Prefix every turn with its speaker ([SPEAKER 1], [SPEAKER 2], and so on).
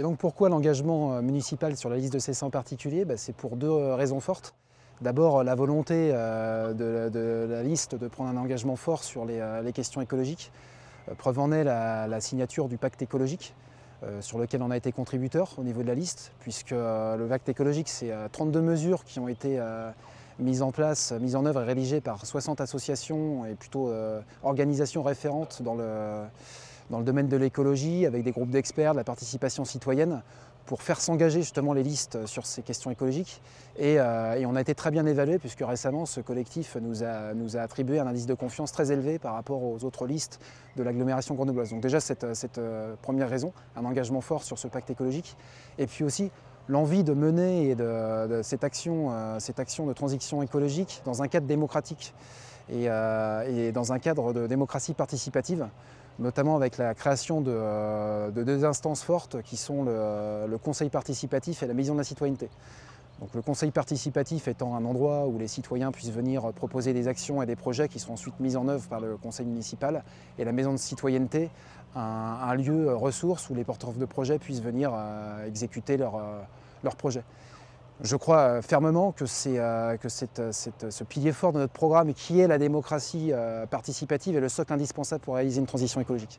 [SPEAKER 1] Et donc pourquoi l'engagement euh, municipal sur la liste de ces 100 particuliers? Bah, C'est pour deux euh, raisons fortes. D'abord la volonté euh, de, la liste de prendre un engagement fort sur les, questions écologiques. Preuve en est la, signature du pacte écologique sur lequel on a été contributeur au niveau de la liste, puisque le pacte écologique, c'est 32 mesures qui ont été mises en place, mises en œuvre et rédigées par 60 associations et plutôt organisations référentes dans le, dans le domaine de l'écologie, avec des groupes d'experts, de la participation citoyenne, pour faire s'engager justement les listes sur ces questions écologiques. Euh, et, on a été très bien évalué puisque récemment ce collectif nous a, nous a, attribué un indice de confiance très élevé par rapport aux autres listes de l'agglomération grenobloise. Donc déjà cette, cette euh, première raison, un engagement fort sur ce pacte écologique. Et puis aussi l'envie de mener cette, action, euh, cette action de transition écologique dans un cadre démocratique et, et dans un cadre de démocratie participative notamment avec la création de, euh, deux instances fortes qui sont le, conseil participatif et la maison de la citoyenneté. Donc le conseil participatif étant un endroit où les citoyens puissent venir proposer des actions et des projets qui sont ensuite mis en œuvre par le conseil municipal, et la maison de citoyenneté, un, lieu ressource où les porteurs de projets puissent venir euh, exécuter leurs leur projets. Je crois euh, fermement que, c'est, que ce pilier fort de notre programme qui est la démocratie participative est le socle indispensable pour réaliser une transition écologique.